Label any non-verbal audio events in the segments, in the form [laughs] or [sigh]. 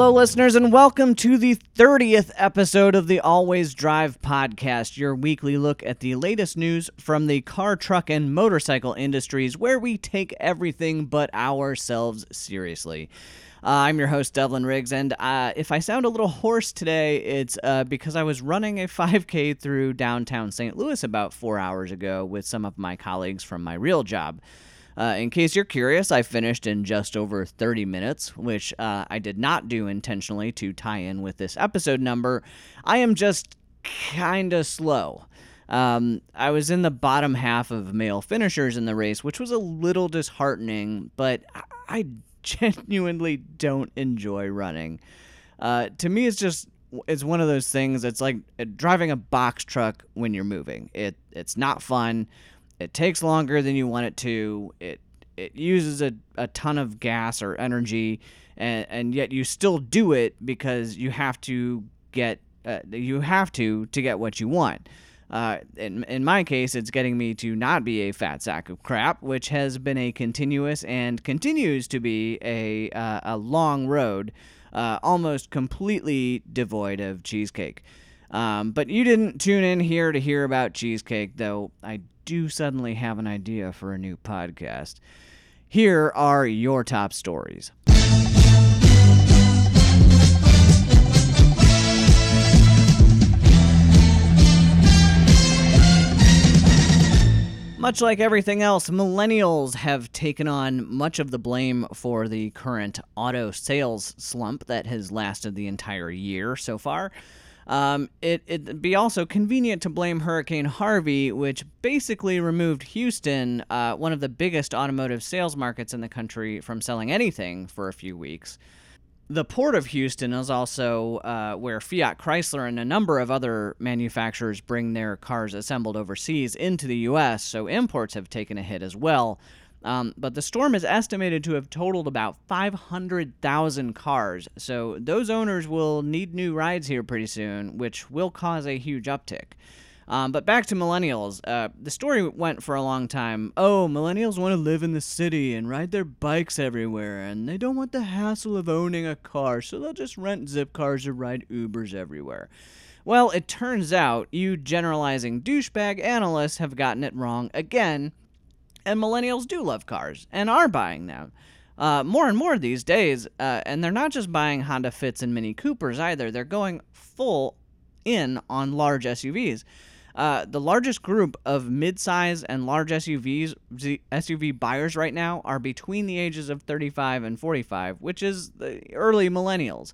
Hello, listeners, and welcome to the 30th episode of the AllWaysDrive podcast, your weekly look at the latest news from the car, truck, and motorcycle industries, where we take everything but ourselves seriously. Uh, I'm your host, Devlin Riggs, and uh, if I sound a little hoarse today, it's uh, because I was running a [laughs] 5K through downtown St. Louis about four hours ago with some of my colleagues from my real job. Uh, in case you're curious, I finished in just over 30 minutes, which uh, I did not do intentionally to tie in with this episode number. I am just kind of slow. Um, I was in the bottom half of male finishers in the race, which was a little disheartening, but I [laughs] genuinely don't enjoy running. Uh, to me, it's just it's one of those things. It's like driving a box truck when you're moving. It it's not fun. It takes longer than you want it to. It it uses a, a ton of gas or energy, and, and yet you still do it because you have to get uh, you have to to get what you want. Uh, in, in my case, it's getting me to not be a fat sack of crap, which has been a continuous and continues to be a, uh, a long road, uh, almost completely devoid of cheesecake. Um, but you didn't tune in here to hear about cheesecake, though I do suddenly have an idea for a new podcast. Here are your top stories. Much like everything else, millennials have taken on much of the blame for the current auto sales slump that has lasted the entire year so far. Um, it, it'd be also convenient to blame Hurricane Harvey, which basically removed Houston, uh, one of the biggest automotive sales markets in the country, from selling anything for a few weeks. The port of Houston is also uh, where Fiat Chrysler and a number of other manufacturers bring their cars assembled overseas into the U.S., so imports have taken a hit as well. Um, but the storm is estimated to have totaled about 500,000 cars, so those owners will need new rides here pretty soon, which will cause a huge uptick. Um, but back to millennials. Uh, the story went for a long time. Oh, millennials want to live in the city and ride their bikes everywhere, and they don't want the hassle of owning a car, so they'll just rent zip cars or ride Ubers everywhere. Well, it turns out you generalizing douchebag analysts have gotten it wrong again and millennials do love cars and are buying them. Uh, more and more these days, uh, and they're not just buying Honda Fits and Mini Coopers either. They're going full in on large SUVs. Uh, the largest group of midsize and large SUVs SUV buyers right now are between the ages of 35 and 45, which is the early millennials.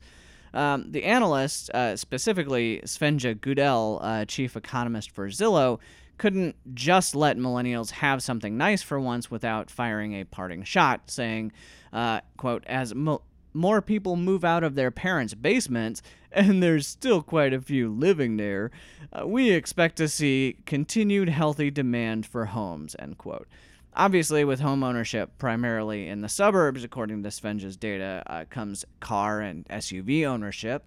Um, the analyst, uh, specifically Svenja Gudell, uh, chief economist for Zillow, couldn't just let millennials have something nice for once without firing a parting shot, saying, uh, quote, as mo- more people move out of their parents' basements, [laughs] and there's still quite a few living there, uh, we expect to see continued healthy demand for homes, end quote. Obviously, with home ownership primarily in the suburbs, according to Svenja's data, uh, comes car and SUV ownership.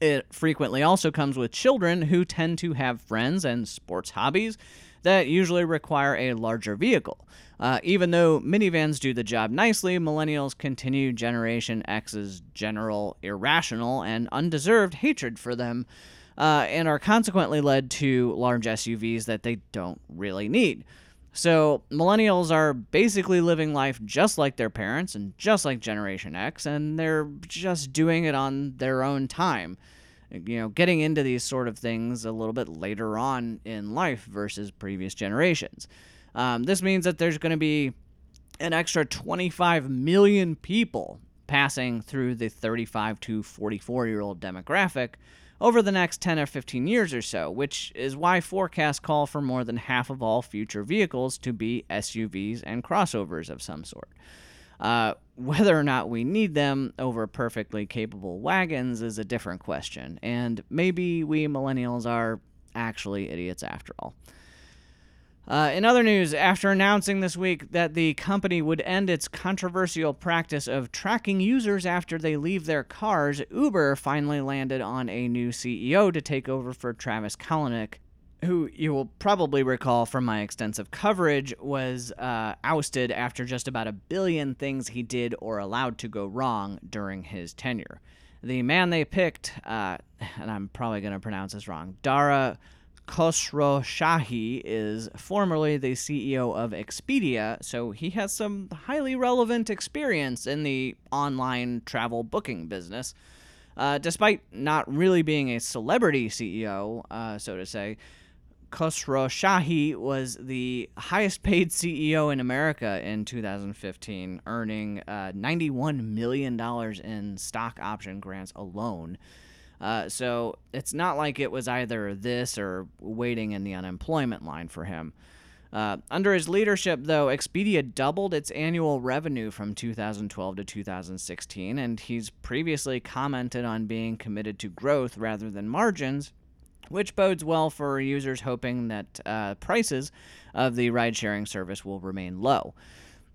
It frequently also comes with children who tend to have friends and sports hobbies that usually require a larger vehicle. Uh, even though minivans do the job nicely, millennials continue Generation X's general irrational and undeserved hatred for them, uh, and are consequently led to large SUVs that they don't really need. So, millennials are basically living life just like their parents and just like Generation X, and they're just doing it on their own time. You know, getting into these sort of things a little bit later on in life versus previous generations. Um, this means that there's going to be an extra 25 million people passing through the 35 to 44 year old demographic over the next 10 or 15 years or so, which is why forecasts call for more than half of all future vehicles to be SUVs and crossovers of some sort. Uh, whether or not we need them over perfectly capable wagons is a different question, and maybe we millennials are actually idiots after all. Uh, in other news, after announcing this week that the company would end its controversial practice of tracking users after they leave their cars, Uber finally landed on a new CEO to take over for Travis Kalanick, who you will probably recall from my extensive coverage was uh, ousted after just about a billion things he did or allowed to go wrong during his tenure. The man they picked, uh, and I'm probably going to pronounce this wrong, Dara Khosrowshahi is formerly the CEO of Expedia, so he has some highly relevant experience in the online travel booking business. Uh, despite not really being a celebrity CEO, uh, so to say, Khosrowshahi was the highest paid CEO in America in 2015, earning uh, $91 million in stock option grants alone. Uh, so it's not like it was either this or waiting in the unemployment line for him. Uh, under his leadership, though, Expedia doubled its annual revenue from 2012 to 2016, and he's previously commented on being committed to growth rather than margins, which bodes well for users hoping that uh, prices of the ride sharing service will remain low.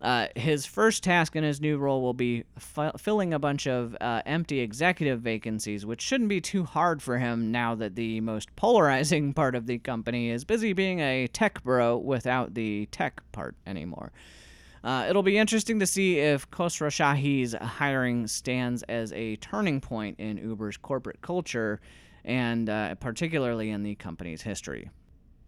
Uh, his first task in his new role will be fi- filling a bunch of uh, empty executive vacancies, which shouldn't be too hard for him now that the most polarizing [laughs] part of the company is busy being a tech bro without the tech part anymore. Uh, it'll be interesting to see if Khosrowshahi's hiring stands as a turning point in Uber's corporate culture and uh, particularly in the company's history.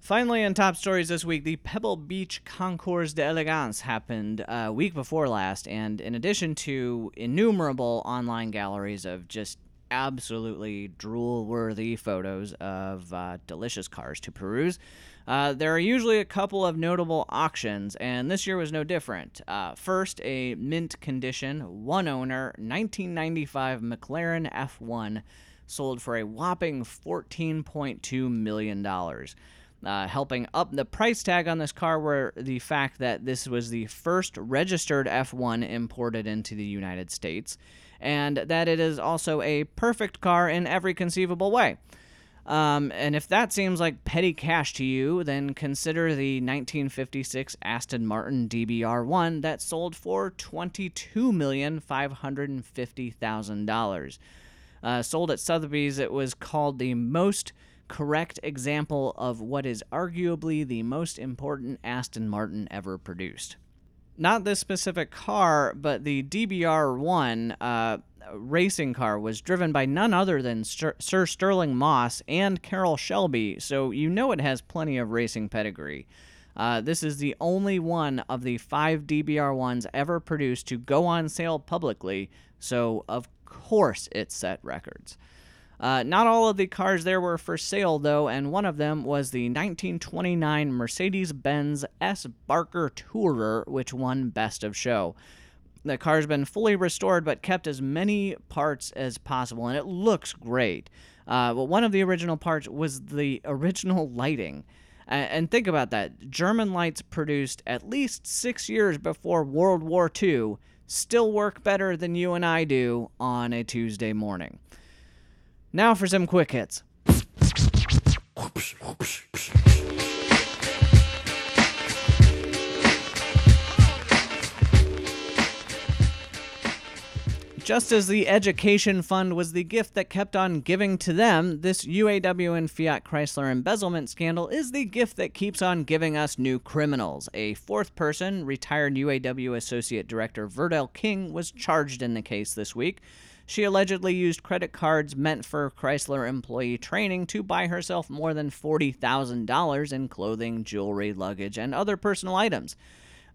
Finally, in top stories this week, the Pebble Beach Concours d'Elegance happened a week before last, and in addition to innumerable online galleries of just absolutely drool worthy photos of uh, delicious cars to peruse. Uh, there are usually a couple of notable auctions, and this year was no different. Uh, first, a mint condition, one owner, 1995 McLaren F1 sold for a whopping $14.2 million. Uh, helping up the price tag on this car were the fact that this was the first registered F1 imported into the United States, and that it is also a perfect car in every conceivable way. Um, and if that seems like petty cash to you, then consider the 1956 Aston Martin DBR1 that sold for $22,550,000. Uh, sold at Sotheby's, it was called the most correct example of what is arguably the most important Aston Martin ever produced. Not this specific car, but the DBR 1 uh, racing car was driven by none other than Sir, Stirling Moss and Carroll Shelby, so you know it has plenty of racing pedigree. Uh, this is the only one of the five DBR ones ever produced to go on sale publicly, so of course it set records. Uh, not all of the cars there were for sale, though, and one of them was the 1929 Mercedes Benz S. Barker Tourer, which won Best of Show. The car's been fully restored but kept as many parts as possible, and it looks great. Uh, but one of the original parts was the original lighting. And think about that German lights produced at least six years before World War II still work better than you and I do on a Tuesday morning. Now for some quick hits. Just as the education fund was the gift that kept on giving to them, this UAW and Fiat Chrysler embezzlement scandal is the gift that keeps on giving us new criminals. A fourth person, retired UAW Associate Director Virdell King, was charged in the case this week. She allegedly used credit cards meant for Chrysler employee training to buy herself more than $40,000 in clothing, jewelry, luggage, and other personal items.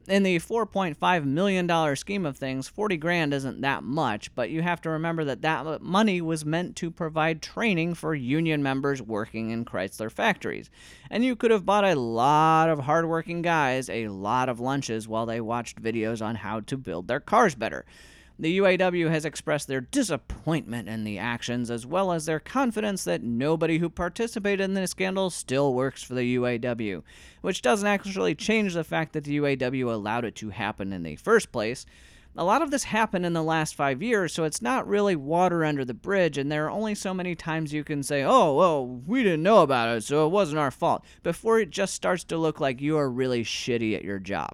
In the $4.5 million scheme of things, 40 grand isn't that much, but you have to remember that that money was meant to provide training for union members working in Chrysler factories. And you could have bought a lot of hardworking guys a lot of lunches while they watched videos on how to build their cars better. The UAW has expressed their disappointment in the actions, as well as their confidence that nobody who participated in the scandal still works for the UAW, which doesn't actually change the fact that the UAW allowed it to happen in the first place. A lot of this happened in the last five years, so it's not really water under the bridge, and there are only so many times you can say, oh, well, we didn't know about it, so it wasn't our fault, before it just starts to look like you are really shitty at your job.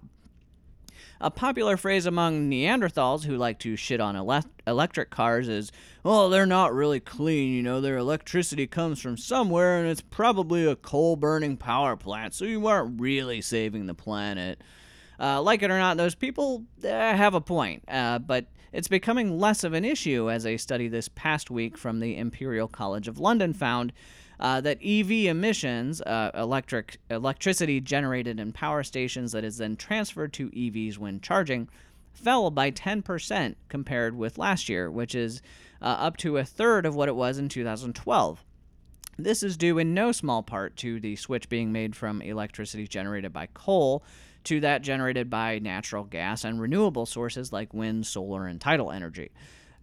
A popular phrase among Neanderthals who like to shit on ele- electric cars is, oh, they're not really clean, you know, their electricity comes from somewhere and it's probably a coal burning power plant, so you aren't really saving the planet. Uh, like it or not, those people uh, have a point, uh, but it's becoming less of an issue as a study this past week from the Imperial College of London found uh, that EV emissions, uh, electric electricity generated in power stations that is then transferred to EVs when charging, fell by 10% compared with last year, which is uh, up to a third of what it was in 2012. This is due in no small part to the switch being made from electricity generated by coal to that generated by natural gas and renewable sources like wind, solar, and tidal energy.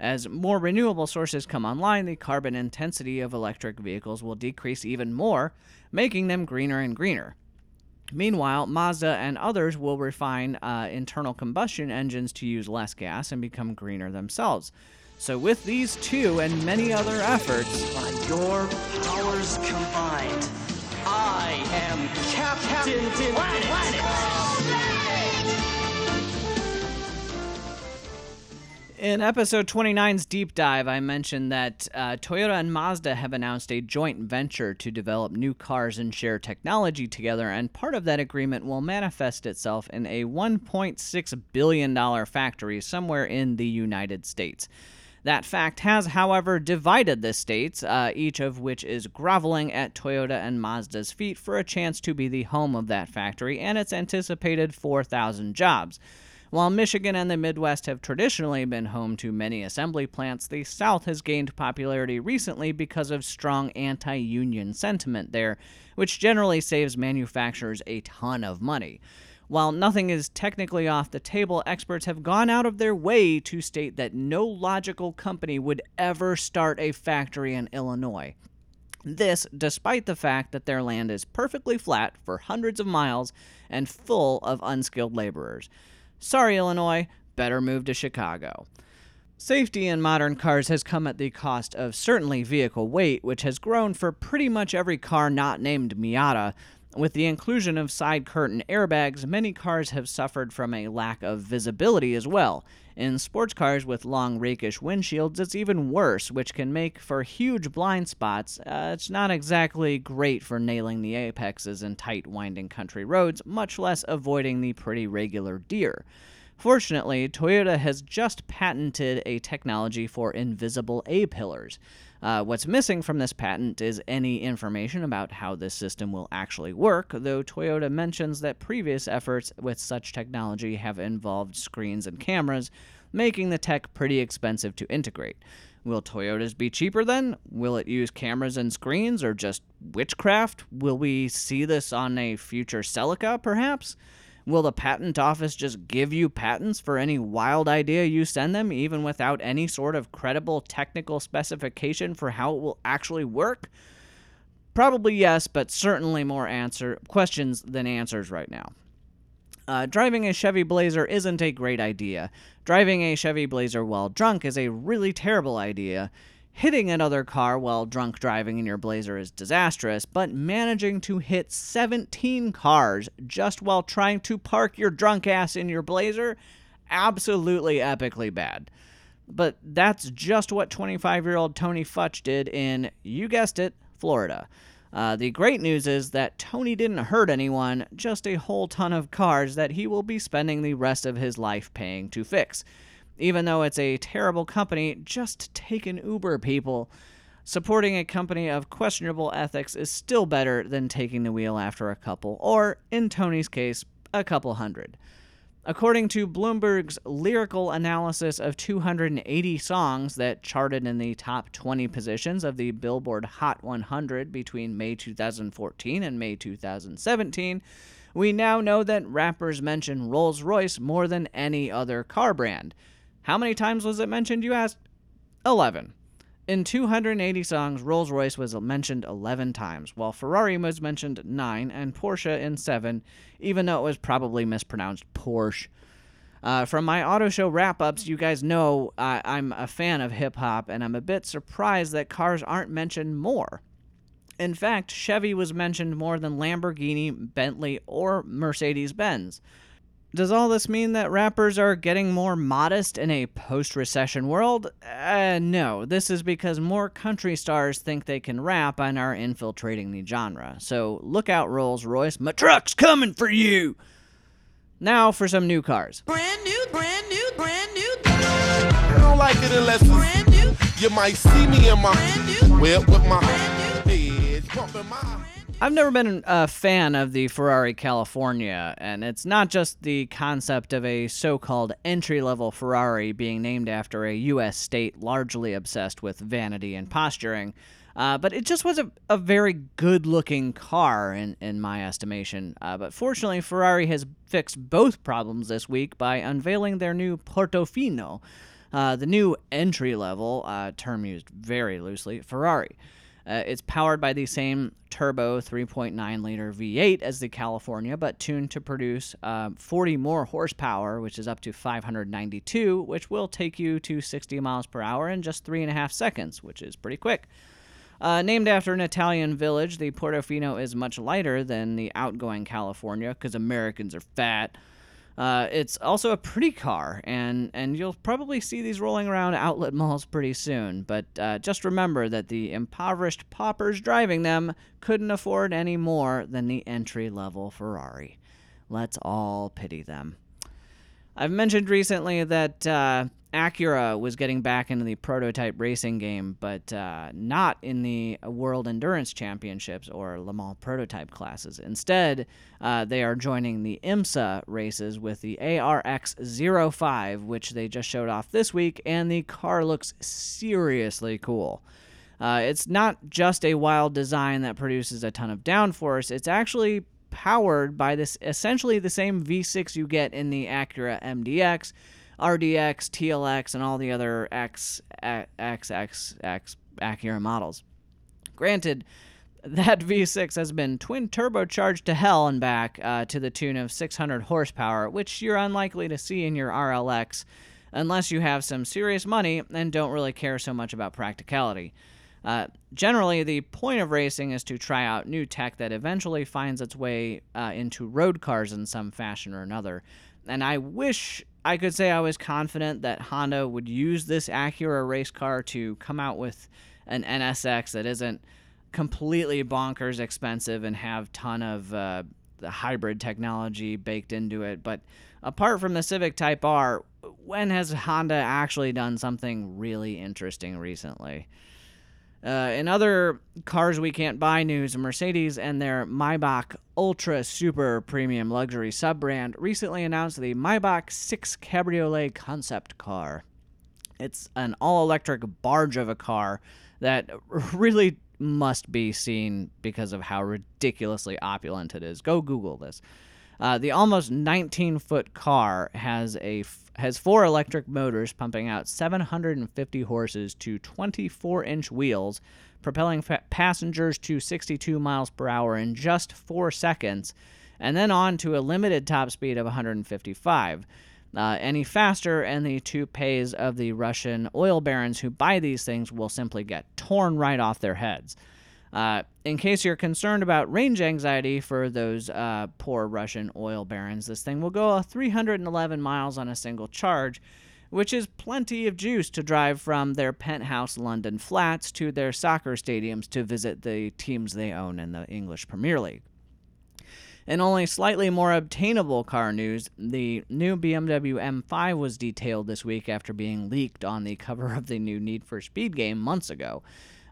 As more renewable sources come online, the carbon intensity of electric vehicles will decrease even more, making them greener and greener. Meanwhile, Mazda and others will refine uh, internal combustion engines to use less gas and become greener themselves. So, with these two and many other efforts, by your powers combined, I am Captain, Captain Planet. Planet. In episode 29's deep dive, I mentioned that uh, Toyota and Mazda have announced a joint venture to develop new cars and share technology together, and part of that agreement will manifest itself in a $1.6 billion factory somewhere in the United States. That fact has, however, divided the states, uh, each of which is groveling at Toyota and Mazda's feet for a chance to be the home of that factory and its anticipated 4,000 jobs. While Michigan and the Midwest have traditionally been home to many assembly plants, the South has gained popularity recently because of strong anti union sentiment there, which generally saves manufacturers a ton of money. While nothing is technically off the table, experts have gone out of their way to state that no logical company would ever start a factory in Illinois. This, despite the fact that their land is perfectly flat for hundreds of miles and full of unskilled laborers. Sorry, Illinois, better move to Chicago. Safety in modern cars has come at the cost of certainly vehicle weight, which has grown for pretty much every car not named Miata. With the inclusion of side curtain airbags, many cars have suffered from a lack of visibility as well. In sports cars with long, rakish windshields, it's even worse, which can make for huge blind spots. Uh, it's not exactly great for nailing the apexes in tight, winding country roads, much less avoiding the pretty regular deer. Fortunately, Toyota has just patented a technology for invisible A pillars. Uh, what's missing from this patent is any information about how this system will actually work, though Toyota mentions that previous efforts with such technology have involved screens and cameras, making the tech pretty expensive to integrate. Will Toyota's be cheaper then? Will it use cameras and screens or just witchcraft? Will we see this on a future Celica, perhaps? Will the patent office just give you patents for any wild idea you send them, even without any sort of credible technical specification for how it will actually work? Probably yes, but certainly more answer questions than answers right now. Uh, driving a Chevy Blazer isn't a great idea. Driving a Chevy Blazer while drunk is a really terrible idea. Hitting another car while drunk driving in your Blazer is disastrous, but managing to hit 17 cars just while trying to park your drunk ass in your Blazer, absolutely epically bad. But that's just what 25 year old Tony Futch did in, you guessed it, Florida. Uh, the great news is that Tony didn't hurt anyone, just a whole ton of cars that he will be spending the rest of his life paying to fix. Even though it's a terrible company, just take an Uber, people. Supporting a company of questionable ethics is still better than taking the wheel after a couple, or, in Tony's case, a couple hundred. According to Bloomberg's lyrical analysis of 280 songs that charted in the top 20 positions of the Billboard Hot 100 between May 2014 and May 2017, we now know that rappers mention Rolls Royce more than any other car brand. How many times was it mentioned, you asked? 11. In 280 songs, Rolls Royce was mentioned 11 times, while Ferrari was mentioned 9 and Porsche in 7, even though it was probably mispronounced Porsche. Uh, from my auto show wrap ups, you guys know I'm a fan of hip hop, and I'm a bit surprised that cars aren't mentioned more. In fact, Chevy was mentioned more than Lamborghini, Bentley, or Mercedes Benz. Does all this mean that rappers are getting more modest in a post recession world? Uh, no. This is because more country stars think they can rap and are infiltrating the genre. So look out, Rolls Royce. My truck's coming for you! Now for some new cars. Brand new, brand new, brand new, I don't like it unless it's, brand new, you might see me in my brand new, whip with my brand new. head pumping my. I've never been a fan of the Ferrari California, and it's not just the concept of a so called entry level Ferrari being named after a U.S. state largely obsessed with vanity and posturing, uh, but it just was a, a very good looking car in, in my estimation. Uh, but fortunately, Ferrari has fixed both problems this week by unveiling their new Portofino, uh, the new entry level, uh, term used very loosely, Ferrari. Uh, it's powered by the same turbo 3.9 liter V8 as the California, but tuned to produce uh, 40 more horsepower, which is up to 592, which will take you to 60 miles per hour in just three and a half seconds, which is pretty quick. Uh, named after an Italian village, the Portofino is much lighter than the outgoing California because Americans are fat. Uh, it's also a pretty car, and, and you'll probably see these rolling around outlet [laughs] malls pretty soon. But uh, just remember that the impoverished paupers driving them couldn't afford any more than the entry level Ferrari. Let's all pity them. I've mentioned recently that uh, Acura was getting back into the prototype racing game, but uh, not in the World Endurance Championships or Le Mans prototype classes. Instead, uh, they are joining the IMSA races with the ARX 05, which they just showed off this week, and the car looks seriously cool. Uh, it's not just a wild design that produces a ton of downforce, it's actually powered by this essentially the same V6 you get in the Acura MDX, RDX, TLX, and all the other X, X, X, X Acura models. Granted, that V6 has been twin turbocharged to hell and back uh, to the tune of 600 horsepower, which you're unlikely to see in your RLX unless you have some serious money and don't really care so much about practicality. Uh, generally, the point of racing is to try out new tech that eventually finds its way uh, into road cars in some fashion or another. And I wish I could say I was confident that Honda would use this Acura race car to come out with an NSX that isn't completely bonkers expensive and have ton of uh, the hybrid technology baked into it. But apart from the Civic Type R, when has Honda actually done something really interesting recently? Uh, in other cars we can't buy news, Mercedes and their Maybach Ultra Super Premium Luxury sub brand recently announced the Maybach 6 Cabriolet concept car. It's an all electric barge of a car that [laughs] really must be seen because of how ridiculously opulent it is. Go Google this. Uh, the almost 19 foot car has a has four electric motors pumping out 750 horses to 24 inch wheels, propelling fa- passengers to 62 miles per hour in just four seconds, and then on to a limited top speed of 155. Uh, any faster, and the toupees of the Russian oil barons who buy these things will simply get torn right off their heads. Uh, in case you're concerned about range anxiety for those uh, poor Russian oil barons, this thing will go 311 miles on a single charge, which is plenty of juice to drive from their penthouse London flats to their soccer stadiums to visit the teams they own in the English Premier League. In only slightly more obtainable car news, the new BMW M5 was detailed this week after being leaked on the cover of the new Need for Speed game months ago.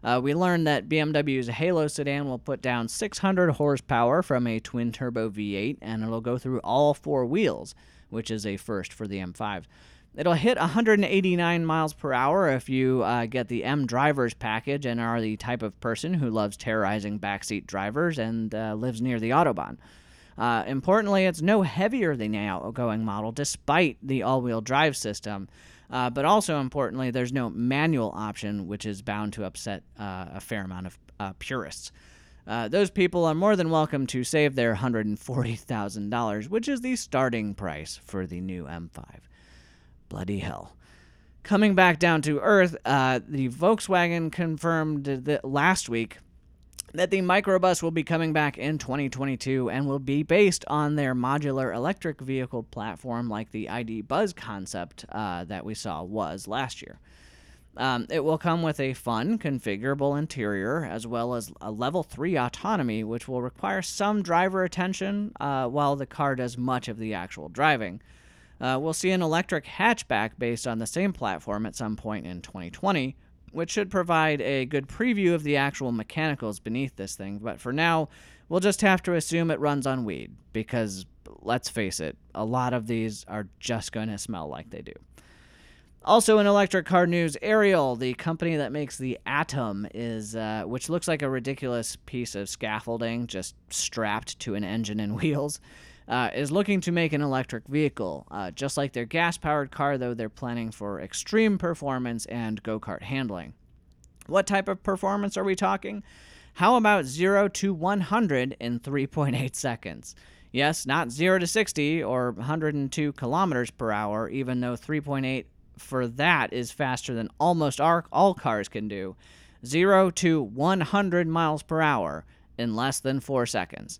Uh, we learned that BMW's Halo sedan will put down 600 horsepower from a twin turbo V8 and it'll go through all four wheels, which is a first for the M5. It'll hit 189 miles per hour if you uh, get the M Drivers package and are the type of person who loves terrorizing backseat drivers and uh, lives near the Autobahn. Uh, importantly, it's no heavier than the outgoing model, despite the all wheel drive system. Uh, but also importantly, there's no manual option, which is bound to upset uh, a fair amount of uh, purists. Uh, those people are more than welcome to save their $140,000, which is the starting price for the new M5. Bloody hell. Coming back down to earth, uh, the Volkswagen confirmed that last week that the microbus will be coming back in 2022 and will be based on their modular electric vehicle platform like the ID Buzz concept uh, that we saw was last year. Um, it will come with a fun, configurable interior as well as a level 3 autonomy, which will require some driver attention uh, while the car does much of the actual driving. Uh, we'll see an electric hatchback based on the same platform at some point in 2020, which should provide a good preview of the actual mechanicals beneath this thing. But for now, we'll just have to assume it runs on weed, because let's face it, a lot of these are just going to smell like they do. Also, in electric car news, Ariel, the company that makes the Atom, is uh, which looks like a ridiculous piece of scaffolding just strapped to an engine and [laughs] wheels, uh, is looking to make an electric vehicle. Uh, just like their gas-powered car, though, they're planning for extreme performance and go-kart handling. What type of performance are we talking? How about 0 to 100 in 3.8 seconds? Yes, not 0 to 60 or 102 kilometers per hour, even though 3.8 for that is faster than almost all cars can do. 0 to 100 miles per hour in less than 4 seconds.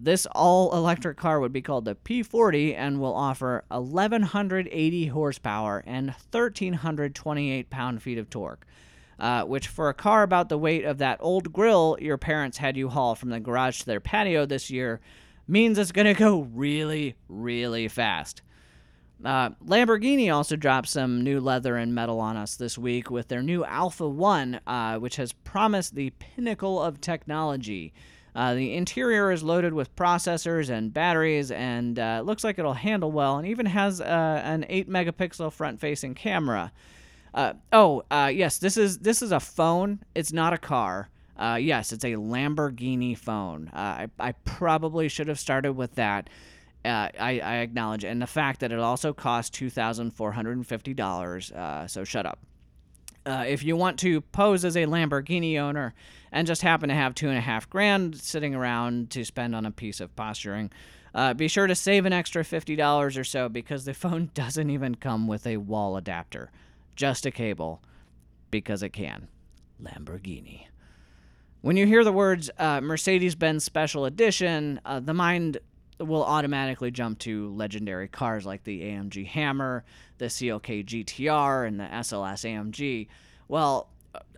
This all electric car would be called the P40 and will offer 1180 horsepower and 1328 pound feet of torque. Uh, which, for a car about the weight of that old grill your parents had you haul from the garage to their patio this year, means it's going to go really, really fast. Uh, Lamborghini also dropped some new leather and metal on us this week with their new Alpha 1, uh, which has promised the pinnacle of technology. Uh, the interior is loaded with processors and batteries, and uh, looks like it'll handle well, and even has uh, an 8 megapixel front facing camera. Uh, oh, yes, this is this is a phone. It's not a car. yes, it's a Lamborghini phone. I, I probably should have started with that. Uh, I, I, acknowledge, and the fact that it also costs two thousand four hundred and fifty dollars. Uh, so shut up. Uh, if you want to pose as a Lamborghini owner and just happen to have two and a half grand sitting around to spend on a piece of posturing, uh, be sure to save an extra fifty dollars or so because the [laughs] phone doesn't even come with a wall adapter, just a cable, because it can. Lamborghini. When you hear the words uh, Mercedes Benz Special Edition, uh, the mind will automatically jump to legendary cars like the AMG Hammer, the CLK GTR, and the SLS AMG. Well,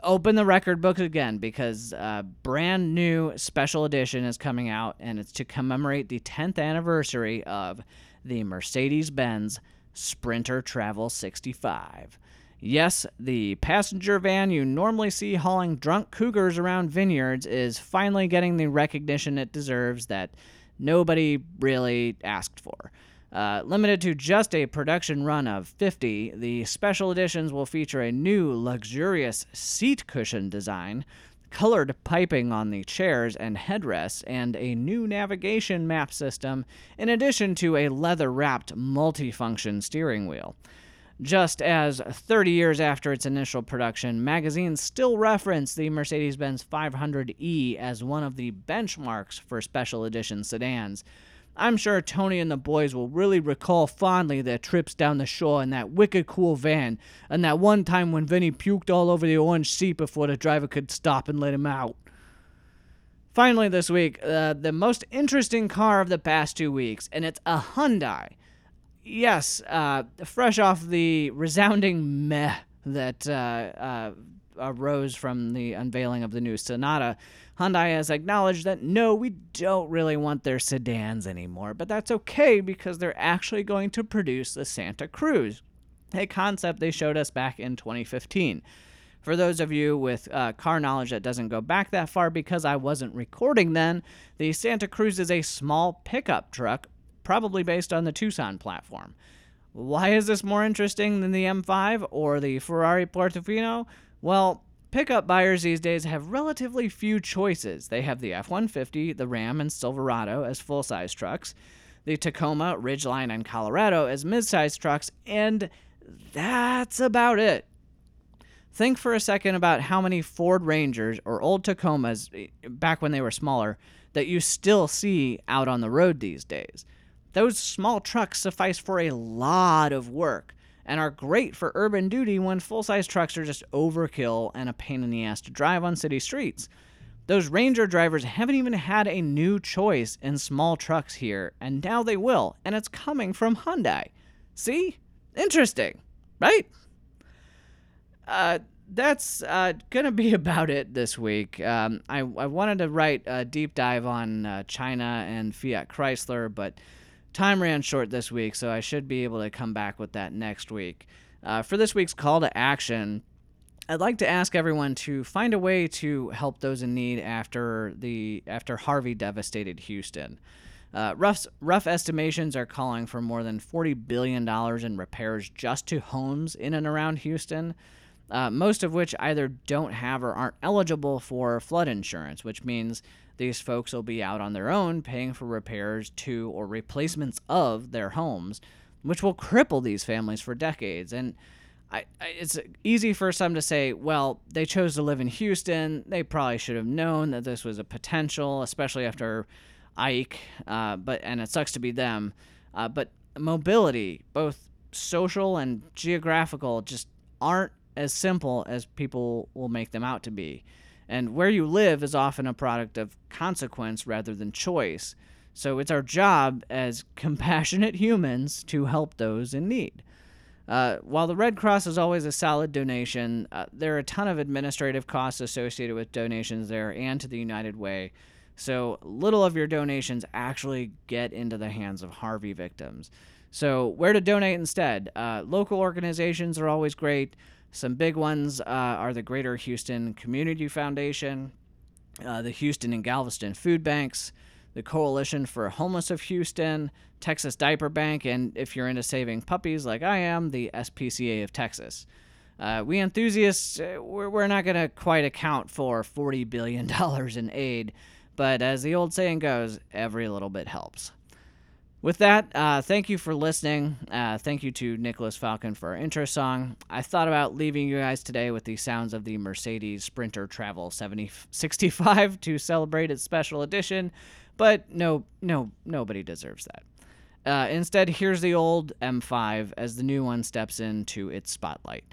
open the record book again because a brand new special edition is coming out, and it's to commemorate the 10th anniversary of the Mercedes Benz Sprinter Travel 65. Yes, the passenger van you normally see hauling drunk cougars around vineyards is finally getting the recognition it deserves that nobody really asked for. Uh, limited to just a production run of 50, the special editions will feature a new luxurious seat cushion design, colored piping on the chairs and headrests, and a new navigation map system, in addition to a leather wrapped multifunction steering wheel. Just as 30 years after its initial production, magazines still reference the Mercedes Benz 500e as one of the benchmarks for special edition sedans. I'm sure Tony and the boys will really recall fondly their trips down the shore in that wicked cool van, and that one time when Vinny puked all over the orange seat before the driver could stop and let him out. Finally, this week, uh, the most interesting car of the past two weeks, and it's a Hyundai yes, uh, fresh off the resounding meh that uh, uh, arose from the unveiling of the new Sonata, Hyundai has acknowledged that no, we don't really want their sedans anymore, but that's okay because they're actually going to produce the Santa Cruz, a concept they showed us back in 2015. For those of you with uh, car knowledge that doesn't go back that far because I wasn't recording then, the Santa Cruz is a small pickup truck probably based on the Tucson platform. Why is this more interesting than the M5 or the Ferrari Portofino? Well, pickup buyers these days have relatively few choices. They have the F 150, the Ram, and Silverado as full size trucks, the Tacoma, Ridgeline, and Colorado as mid size trucks, and that's about it. Think for a second about how many Ford Rangers or old Tacomas, eh, back when they were smaller, that you still see out on the road these days. Those small trucks suffice for a lot of work and are great for urban duty when full size trucks are just overkill and a pain in the ass to drive on city streets. Those Ranger drivers haven't even had a new choice in small trucks here, and now they will, and it's coming from Hyundai. See? Interesting, right? uh, that's uh, gonna be [laughs] about it this week. Um, I I wanted to write a deep dive on uh, China and Fiat Chrysler, but time ran short this week, so I should be able to come back with that next week. Uh, for this week's call to action, I'd like to ask everyone to find a way to help those in need after the after Harvey devastated Houston. Uh, rough rough estimations are calling for more than forty billion dollars in repairs just to homes in and around Houston. Uh, most of which either don't have or aren't eligible for flood insurance, which means these folks will be out on their own paying for repairs to or replacements of their homes, which will cripple these families for decades. And I, I, it's easy for some to say, well, they chose to live in Houston. They probably should have known that this was a potential, especially after Ike. Uh, but and it sucks to be them. Uh, but mobility, both social and geographical, just aren't as simple as people will make them out to be. And where you live is often a product of consequence rather than choice. So it's our job as [laughs] compassionate humans to help those in need. Uh, while the Red Cross is always a solid donation, uh, there are a ton of administrative costs associated with donations there and to the United Way. So little of your donations actually get into the hands of Harvey victims. So, where to donate instead? Uh, local organizations are always great. Some big ones uh, are the Greater Houston Community Foundation, uh, the Houston and Galveston Food Banks, the Coalition for Homeless of Houston, Texas Diaper Bank, and if you're into saving puppies like I am, the SPCA of Texas. Uh, we enthusiasts, uh, we're, we're not going to quite account for $40 billion in aid, but as the old saying goes, every little bit helps. With that, uh, thank you for listening. Uh, thank you to Nicholas Falcon for our intro song. I thought about leaving you guys today with the sounds of the Mercedes Sprinter Travel 7065 to celebrate its special edition, but no, no, nobody deserves that. Uh, instead, here's the old M5 as the new one steps into its spotlight.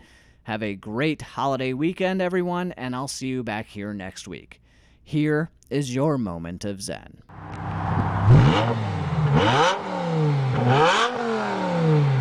Have a great holiday weekend, everyone, and I'll see you back here next week. Here is your moment of Zen. Huh? Huh?